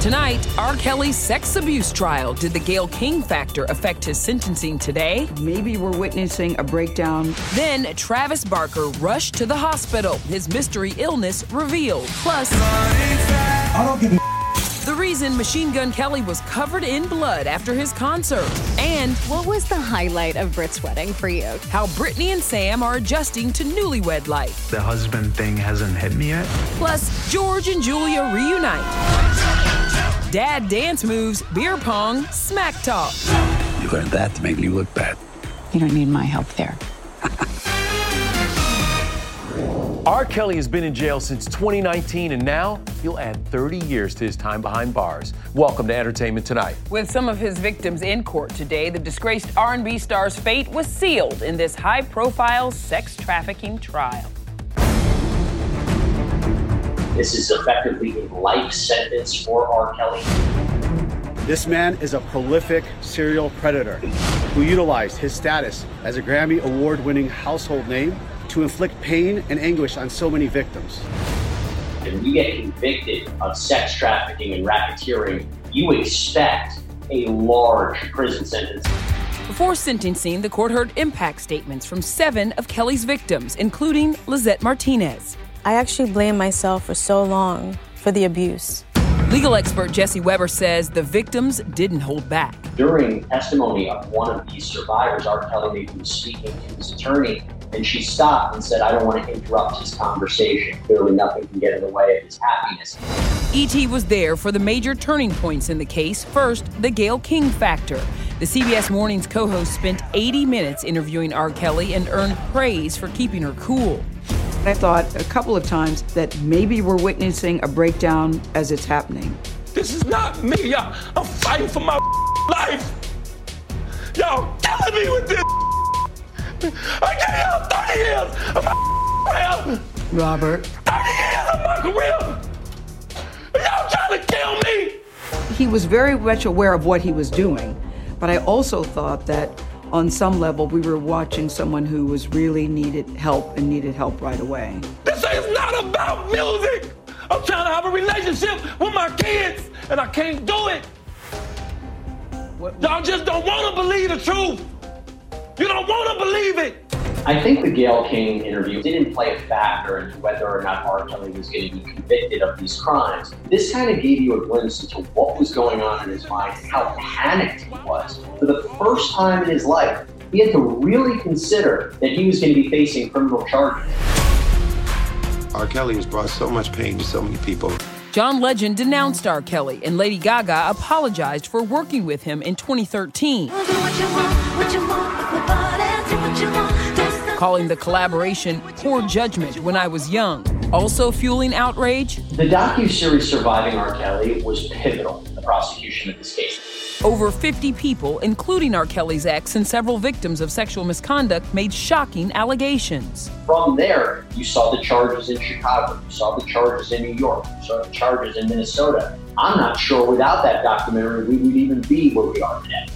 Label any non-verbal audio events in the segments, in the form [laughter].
Tonight, R. Kelly's sex abuse trial. Did the Gayle King factor affect his sentencing today? Maybe we're witnessing a breakdown. Then Travis Barker rushed to the hospital. His mystery illness revealed. Plus, I don't give a the reason Machine Gun Kelly was covered in blood after his concert. And what was the highlight of Brit's wedding for you? How Britney and Sam are adjusting to newlywed life. The husband thing hasn't hit me yet. Plus, George and Julia reunite. Dad dance moves, beer pong, smack talk. You learned that to make me look bad. You don't need my help there. [laughs] R. Kelly has been in jail since 2019, and now he'll add 30 years to his time behind bars. Welcome to Entertainment Tonight. With some of his victims in court today, the disgraced R&B star's fate was sealed in this high-profile sex trafficking trial. This is effectively a life sentence for R. Kelly. This man is a prolific serial predator who utilized his status as a Grammy award winning household name to inflict pain and anguish on so many victims. When you get convicted of sex trafficking and racketeering, you expect a large prison sentence. Before sentencing, the court heard impact statements from seven of Kelly's victims, including Lizette Martinez. I actually blamed myself for so long for the abuse. Legal expert Jesse Weber says the victims didn't hold back. During testimony of one of these survivors, R. Kelly was speaking to his attorney and she stopped and said, I don't want to interrupt his conversation. Clearly, nothing can get in the way of his happiness. E.T. was there for the major turning points in the case. First, the Gayle King factor. The CBS Mornings co host spent 80 minutes interviewing R. Kelly and earned praise for keeping her cool. I thought a couple of times that maybe we're witnessing a breakdown as it's happening. This is not me, y'all. I'm fighting for my life. Y'all killing me with this. I gave y'all 30 years of my career. Robert. 30 years of my career. Y'all trying to kill me. He was very much aware of what he was doing, but I also thought that on some level we were watching someone who was really needed help and needed help right away. This is not about music. I'm trying to have a relationship with my kids, and I can't do it. Y'all just don't want to believe the truth. You don't want to believe it. I think the Gayle King interview didn't play a factor into whether or not R. Kelly was going to be convicted of these crimes. This kind of gave you a glimpse into what was going on in his mind and how panicked he was. For the first time in his life, he had to really consider that he was going to be facing criminal charges. R. Kelly has brought so much pain to so many people. John Legend denounced R. Kelly, and Lady Gaga apologized for working with him in 2013. Calling the collaboration poor judgment when I was young. Also fueling outrage? The docu-series Surviving R. Kelly was pivotal in the prosecution of this case. Over 50 people, including R. Kelly's ex and several victims of sexual misconduct, made shocking allegations. From there, you saw the charges in Chicago, you saw the charges in New York, you saw the charges in Minnesota. I'm not sure without that documentary we would even be where we are today.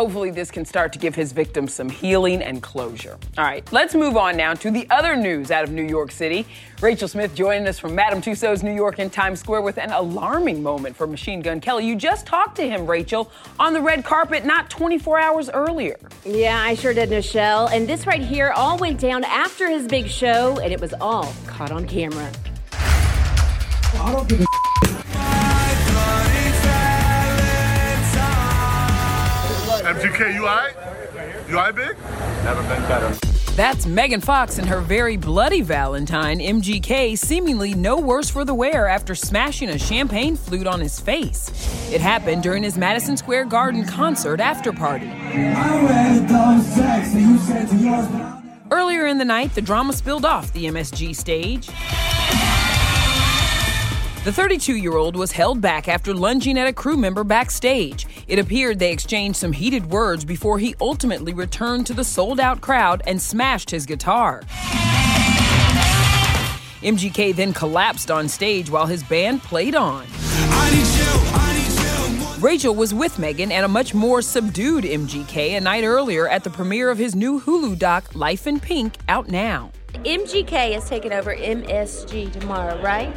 Hopefully, this can start to give his victims some healing and closure. All right, let's move on now to the other news out of New York City. Rachel Smith joining us from Madame Tussauds New York in Times Square with an alarming moment for Machine Gun Kelly. You just talked to him, Rachel, on the red carpet not 24 hours earlier. Yeah, I sure did, Michelle. And this right here all went down after his big show, and it was all caught on camera. I don't give a MGK, you alright? You alright, big? Never been better. That's Megan Fox and her very bloody Valentine, MGK, seemingly no worse for the wear after smashing a champagne flute on his face. It happened during his Madison Square Garden concert after party. Earlier in the night, the drama spilled off the MSG stage. The 32 year old was held back after lunging at a crew member backstage. It appeared they exchanged some heated words before he ultimately returned to the sold out crowd and smashed his guitar. MGK then collapsed on stage while his band played on. Rachel was with Megan and a much more subdued MGK a night earlier at the premiere of his new Hulu doc, Life in Pink, out now. MGK is taking over MSG tomorrow, right?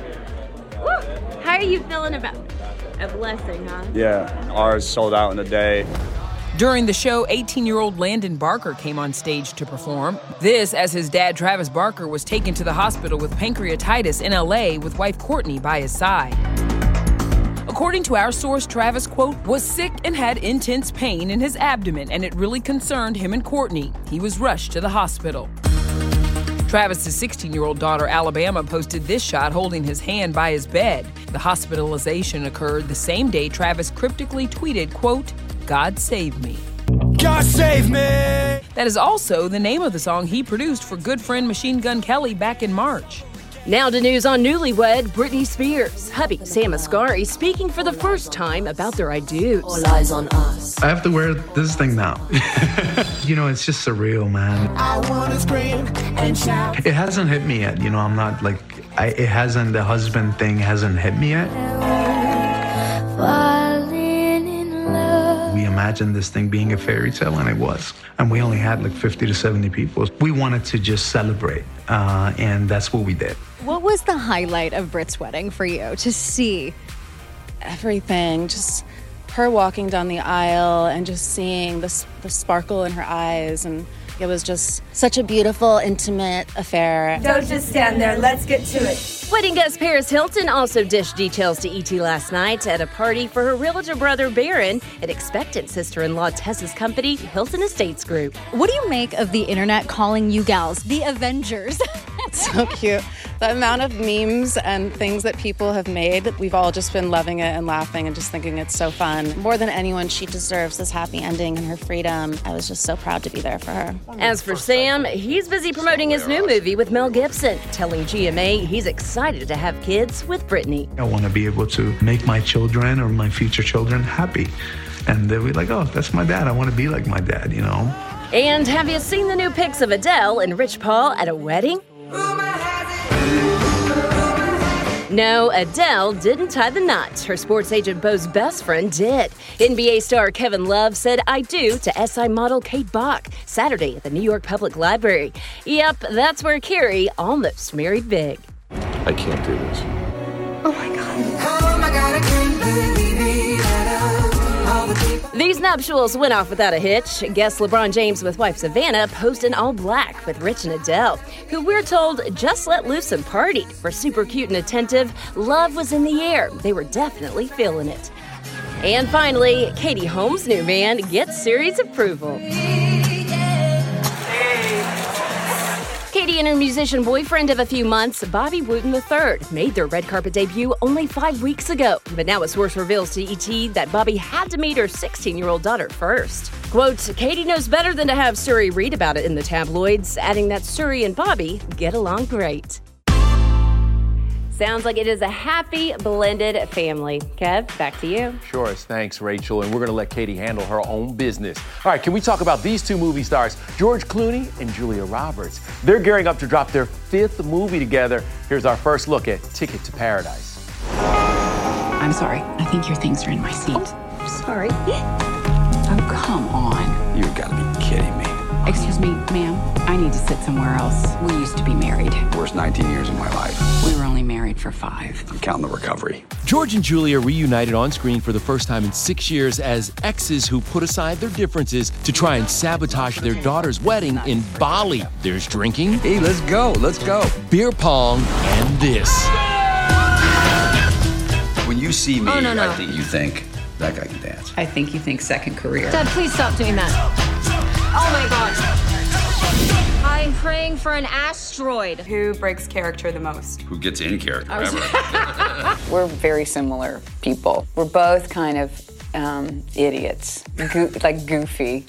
Woo! How are you feeling about it? A blessing, huh? Yeah, ours sold out in a day. During the show, 18 year old Landon Barker came on stage to perform. This, as his dad, Travis Barker, was taken to the hospital with pancreatitis in LA with wife Courtney by his side. According to our source, Travis, quote, was sick and had intense pain in his abdomen, and it really concerned him and Courtney. He was rushed to the hospital. Travis's 16 year old daughter, Alabama, posted this shot holding his hand by his bed. The hospitalization occurred the same day Travis cryptically tweeted, quote, God save me. God save me! That is also the name of the song he produced for good friend Machine Gun Kelly back in March. Now to news on newlywed Britney Spears. Hubby Sam Asghari speaking for the first time about their I do's. All eyes on us. I have to wear this thing now. [laughs] you know, it's just surreal, man. I wanna scream and shout. It hasn't hit me yet. You know, I'm not like, I, it hasn't, the husband thing hasn't hit me yet. We imagined this thing being a fairy tale, and it was. And we only had like 50 to 70 people. We wanted to just celebrate, uh, and that's what we did. What was the highlight of Brit's wedding for you to see? Everything. Just her walking down the aisle and just seeing the, the sparkle in her eyes. And it was just such a beautiful, intimate affair. Don't just stand there. Let's get to it. Wedding guest Paris Hilton also dished details to ET last night at a party for her realtor brother Barron and expectant sister in law Tessa's company, Hilton Estates Group. What do you make of the internet calling you gals the Avengers? [laughs] so [laughs] cute. The amount of memes and things that people have made, we've all just been loving it and laughing and just thinking it's so fun. More than anyone, she deserves this happy ending and her freedom. I was just so proud to be there for her. As for Sam, he's busy promoting his new movie with Mel Gibson, telling GMA he's excited to have kids with Britney. I want to be able to make my children or my future children happy. And they'll be like, oh, that's my dad. I want to be like my dad, you know? And have you seen the new pics of Adele and Rich Paul at a wedding? No, Adele didn't tie the knot. Her sports agent beau's best friend did. NBA star Kevin Love said I do to SI model Kate Bock Saturday at the New York Public Library. Yep, that's where Carrie almost married big. I can't do this. Oh my god. Oh my god, These nuptials went off without a hitch. Guest LeBron James with wife Savannah posed in all black with Rich and Adele, who we're told just let loose and partied. For super cute and attentive, love was in the air. They were definitely feeling it. And finally, Katie Holmes' new man gets Suri's approval. And her musician boyfriend of a few months, Bobby Wooten III, made their red carpet debut only five weeks ago. But now a source reveals to ET that Bobby had to meet her 16 year old daughter first. Quote, Katie knows better than to have Suri read about it in the tabloids, adding that Suri and Bobby get along great. Sounds like it is a happy, blended family. Kev, back to you. Sure is. Thanks, Rachel. And we're going to let Katie handle her own business. All right, can we talk about these two movie stars, George Clooney and Julia Roberts? They're gearing up to drop their fifth movie together. Here's our first look at Ticket to Paradise. I'm sorry. I think your things are in my seat. Oh, sorry. Oh, come on. You gotta be me. Excuse me, ma'am. I need to sit somewhere else. We used to be married. Worst 19 years of my life. We were only married for five. I'm counting the recovery. George and Julia reunited on screen for the first time in six years as exes who put aside their differences to try and sabotage their daughter's wedding in Bali. There's drinking. Hey, let's go. Let's go. Beer pong and this. When you see me, Oh, no, no. I think you think that guy can dance. I think you think second career. Dad, please stop doing that. Oh my god. I'm praying for an asteroid. Who breaks character the most? Who gets in character ever? [laughs] We're very similar people. We're both kind of um, idiots, Goo- like goofy.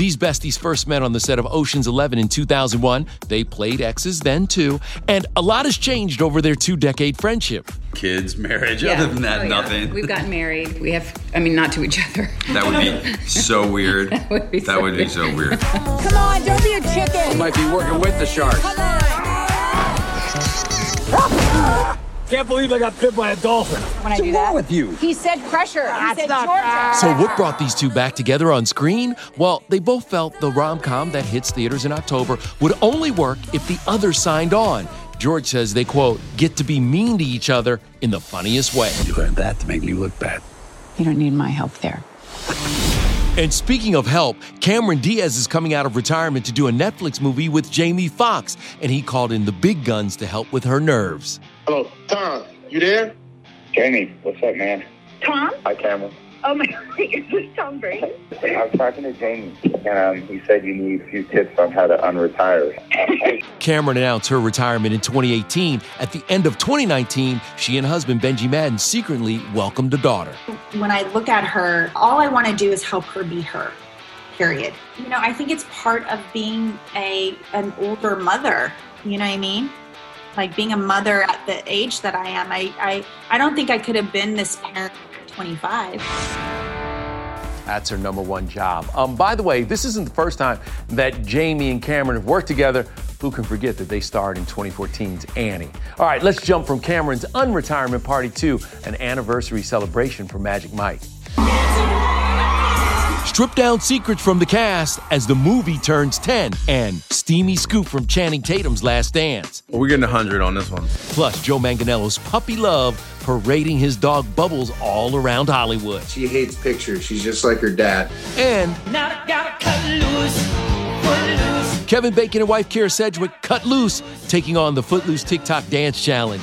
These besties first met on the set of Ocean's 11 in 2001. They played exes then too, and a lot has changed over their two decade friendship. Kids, marriage. Yeah. Other than that, Oh, yeah. nothing. We've gotten married. We have, I mean, not to each other. That would be so weird. [laughs] that would be so weird. Come on, don't be a chicken. You Might be working with the shark. [laughs] Can't believe I got bit by a dolphin. When I do that, with you? He said pressure. He said Georgia. So, what brought these two back together on screen? Well, they both felt the rom com that hits theaters in October would only work if the other signed on. George says they, quote, get to be mean to each other in the funniest way. You learned that to make me look bad. You don't need my help there. And speaking of help, Cameron Diaz is coming out of retirement to do a Netflix movie with Jamie Foxx, and he called in the big guns to help with her nerves. Hello, Tom. You there? Jamie, what's up, man? Tom? Hi, Cameron. Oh my [laughs] God, is this Tom Brady? I was talking to Jamie, and um, he said you need a few tips on how to unretire. Cameron announced her retirement in 2018. At the end of 2019, she and husband Benji Madden secretly welcomed a daughter. when I look at her, all I want to do is help her be her. Period. You know, I think it's part of being a an older mother. You know what I mean? Like being a mother at the age that I am. I I, I don't think I could have been this parent at 25. That's her number one job. Um, by the way, this isn't the first time that Jamie and Cameron have worked together. Who can forget that they starred in 2014's Annie? All right, let's jump from Cameron's unretirement party to an anniversary celebration for Magic Mike. Strip down secrets from the cast as the movie turns 10 and steamy scoop from Channing Tatum's Last Dance. We're getting 100 on this one. Plus, Joe Manganiello's puppy love parading his dog Bubbles all around Hollywood. She hates pictures. She's just like her dad. And Now I gotta cut loose, foot loose. Kevin Bacon and wife Kyra Sedgwick cut loose, taking on the Footloose TikTok Dance Challenge.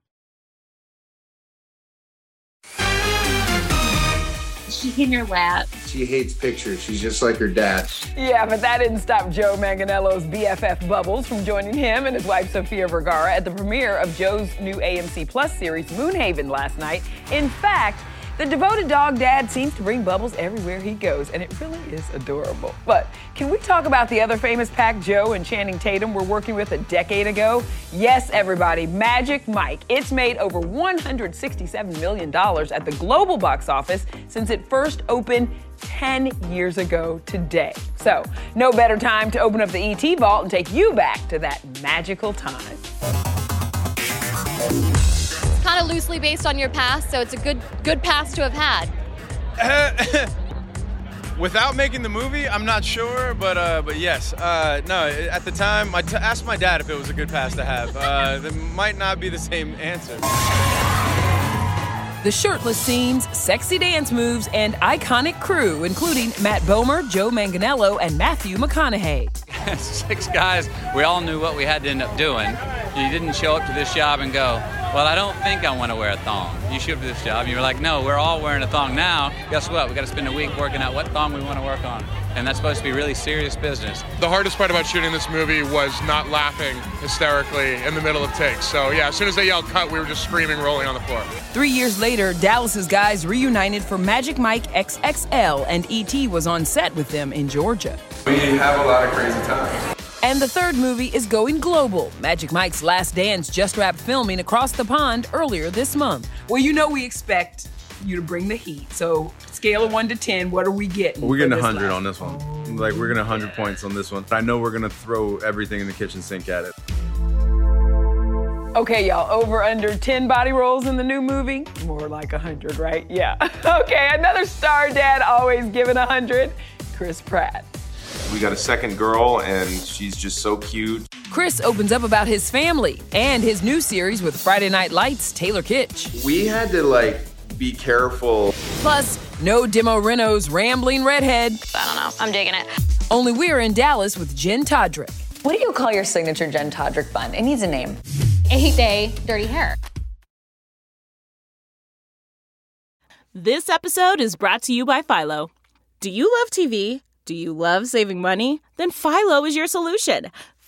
She in your lap. She hates pictures. She's just like her dad. Yeah, but that didn't stop Joe Manganiello's BFF Bubbles from joining him and his wife Sofia Vergara at the premiere of Joe's new AMC Plus series Moonhaven last night. In fact, the devoted dog dad seems to bring Bubbles everywhere he goes, and it really is adorable. But can we talk about the other famous pack Joe and Channing Tatum were working with a decade ago? Yes, everybody, Magic Mike. It's made over $167 million at the global box office since it first opened 10 years ago today. So, no better time to open up the ET vault and take you back to that magical time. Kind of loosely based on your past, so it's a good good past to have had. [laughs] Without making the movie, I'm not sure, but uh, but yes, uh, no. At the time, I t- asked my dad if it was a good pass to have. Uh, [laughs] that might not be the same answer. The shirtless scenes, sexy dance moves, and iconic crew, including Matt Bomer, Joe Manganiello, and Matthew McConaughey. [laughs] Six guys, we all knew what we had to end up doing. You didn't show up to this job and go, well, I don't think I want to wear a thong. You show up to this job, and you're like, no, we're all wearing a thong now. Guess what? We got to spend a week working out what thong we want to work on. And that's supposed to be really serious business. The hardest part about shooting this movie was not laughing hysterically in the middle of takes. So, yeah, as soon as they yelled cut, we were just screaming, rolling on the floor. Three years later, Dallas's guys reunited for Magic Mike XXL, and E.T. was on set with them in Georgia. We have a lot of crazy times. And the third movie is going global. Magic Mike's Last Dance just wrapped filming across the pond earlier this month. Well, you know we expect you to bring the heat. So, scale of 1 to 10, what are we getting? We're getting for 100 on this one. Like, we're getting 100 points on this one. I know we're going to throw everything in the kitchen sink at it. Okay, y'all, over under 10 body rolls in the new movie? More like 100, right? Yeah. [laughs] okay, another star dad always giving 100, Chris Pratt. We got a second girl, and she's just so cute. Chris opens up about his family and his new series with Friday Night Lights, Taylor Kitsch. We had to like be careful. Plus, no Demo Reno's rambling redhead. I don't know. I'm digging it. Only we're in Dallas with Jenn Todrick. What do you call your signature Jenn Todrick bun? It needs a name. Eight day dirty hair. This episode is brought to you by Philo. Do you love TV? Do you love saving money? Then Philo is your solution.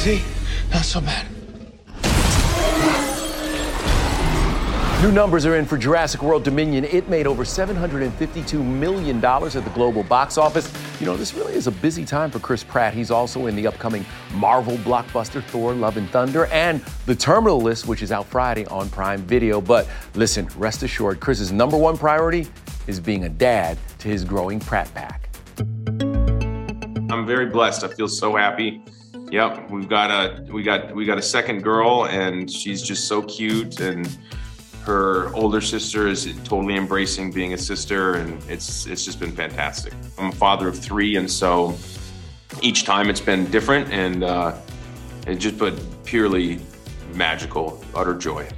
See? Not so bad. New numbers are in for Jurassic World Dominion. It made over $752 million at the global box office. You know, this really is a busy time for Chris Pratt. He's also in the upcoming Marvel blockbuster Thor Love and Thunder and The Terminal List, which is out Friday on Prime Video. But listen, rest assured, Chris's number one priority is being a dad to his growing Pratt pack. I'm very blessed. I feel so happy. Yep, we've got a we got we got a second girl, and she's just so cute. And her older sister is totally embracing being a sister, and it's it's just been fantastic. I'm a father of three, and so each time it's been different, and uh, it just but purely magical, utter joy.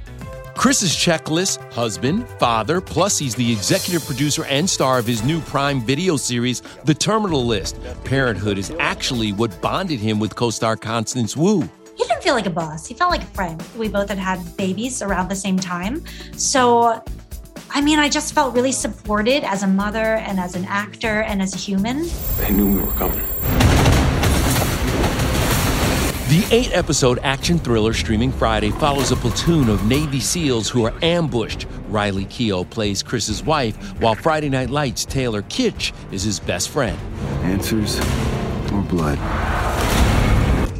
Chris's checklist husband, father, plus he's the executive producer and star of his new Prime video series, The Terminal List. Parenthood is actually what bonded him with co star Constance Wu. He didn't feel like a boss. He felt like a friend. We both had had babies around the same time. So, I mean, I just felt really supported as a mother and as an actor and as a human. They knew we were coming. The eight episode action thriller streaming Friday follows a platoon of Navy SEALs who are ambushed. Riley Keough plays Chris's wife, while Friday Night Lights' Taylor Kitsch is his best friend. Answers or blood?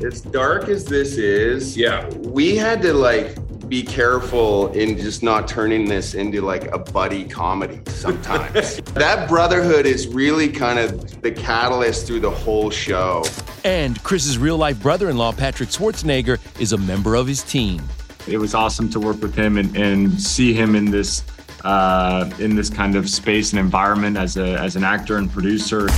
As dark as this is, yeah, we had to like be careful in just not turning this into like a buddy comedy sometimes. [laughs] that brotherhood is really kind of the catalyst through the whole show. And Chris's real life brother in law, Patrick Schwarzenegger, is a member of his team. It was awesome to work with him and, and see him in this uh, in this kind of space and environment as a as an actor and producer.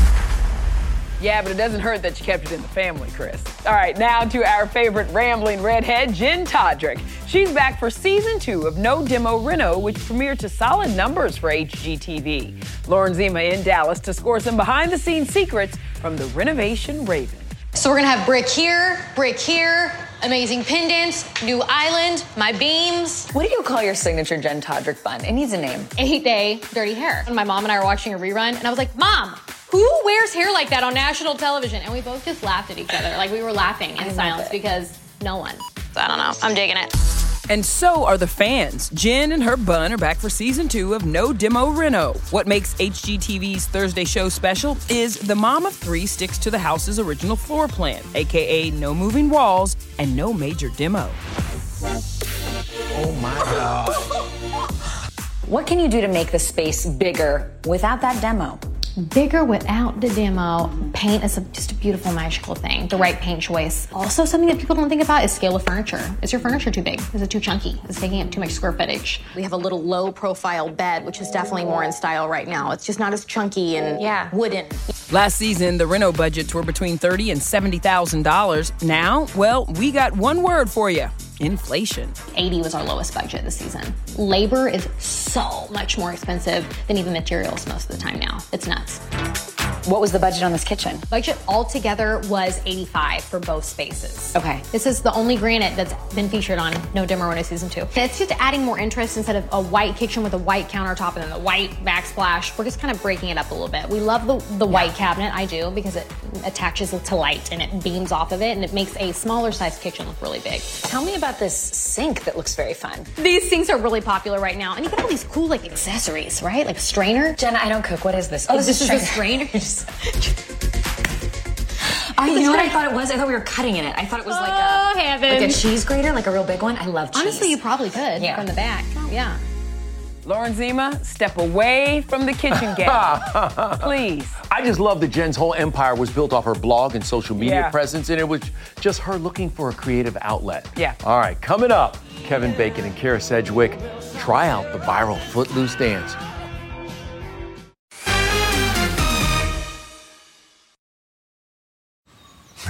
Yeah, but it doesn't hurt that you kept it in the family, Chris. All right, now to our favorite rambling redhead, Jenn Todrick. She's back for season two of No Demo Reno, which premiered to solid numbers for HGTV. Lauren Zima in Dallas to score some behind the scenes secrets from the Renovation Raven. So we're gonna have brick here, brick here, amazing pendants, new island, my beams. What do you call your signature Jenn Todrick bun? It needs a name. Eight day dirty hair. And my mom and I were watching a rerun, and I was like, Mom, who wears hair like that on national television? And we both just laughed at each other. Like we were laughing in silence because no one. So I don't know. I'm digging it. And so are the fans. Jenn and her bun are back for season two of No Demo Reno. What makes HGTV's Thursday show special is the mom of three sticks to the house's original floor plan, aka no moving walls and no major demo. Oh my God. What can you do to make the space bigger without that demo? Bigger without the demo. Paint is a, just a beautiful, magical thing. The right paint choice. Also, something that people don't think about is scale of furniture. Is your furniture too big? Is it too chunky? Is it taking up too much square footage? We have a little low profile bed, which is definitely more in style right now. It's just not as chunky and yeah. wooden. Last season, the Reno budgets were between thirty and seventy thousand dollars. Now, well, we got one word for you: inflation. 80 was our lowest budget this season. Labor is so much more expensive than even materials most of the time now. It's nuts. What was the budget on this kitchen? Budget altogether was 85 for both spaces. Okay. This is the only granite that's been featured on No Demo Reno season two. It's just adding more interest instead of a white kitchen with a white countertop and then the white backsplash. We're just kind of breaking it up a little bit. We love the, the white cabinet, I do, because it attaches to light and it beams off of it and it makes a smaller sized kitchen look really big. Tell me about this sink that looks very fun. These sinks are really popular right now. And you get all these cool like accessories, right? Like a strainer. Jenna, I don't cook. What is this? Oh, this, is a strainer. [laughs] [laughs] I you know what I thought it was? I thought we were cutting in it. I thought it was like Oh, a heaven. like a cheese grater, like a real big one. I love cheese. Honestly, you probably could Yeah. from the back. Yeah. Lauren Zima, step away from the kitchen game. [laughs] Please. I just love that Jenn's whole empire was built off her blog and social media Yeah. presence, and it was just her looking for a creative outlet. Yeah. All right, coming up, Kevin Bacon and Kyra Sedgwick try out the viral Footloose dance.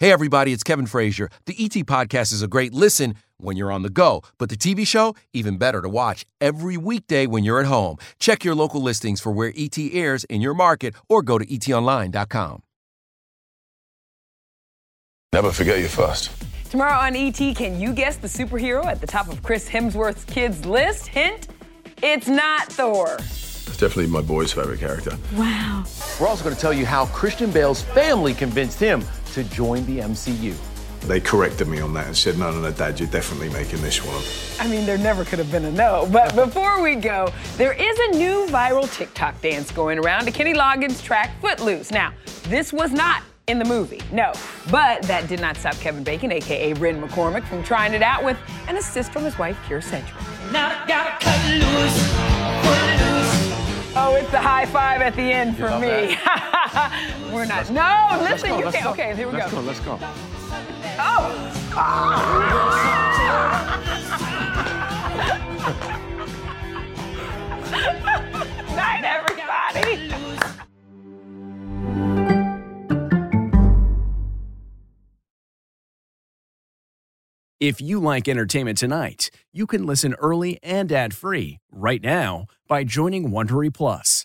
Hey, everybody, it's Kevin Frazier. The ET Podcast is a great listen when you're on the go, but the TV show, even better to watch every weekday when you're at home. Check your local listings for where ET airs in your market or go to etonline.com. Never forget your first. Tomorrow on ET, can you guess the superhero at the top of Chris Hemsworth's kids list? Hint, it's not Thor. It's definitely my boy's favorite character. Wow. We're also going to tell you how Christian Bale's family convinced him to join the MCU. They corrected me on that and said, no, no, no, Dad, you're definitely making this one. I mean, there never could have been a no. But before we go, there is a new viral TikTok dance going around to Kenny Loggins' track Footloose. Now, this was not in the movie, no. But that did not stop Kevin Bacon, aka Ren McCormack, from trying it out with an assist from his wife, Kyra Sedgwick. Now I gotta cut loose, Oh, it's the high five at the end for love me. [laughs] We're not. No, Let's listen, go, you can't. go. Okay, here we let's go. go. Let's go. Oh! [laughs] Night, everybody. If you like entertainment tonight, you can listen early and ad-free right now by joining Wondery Plus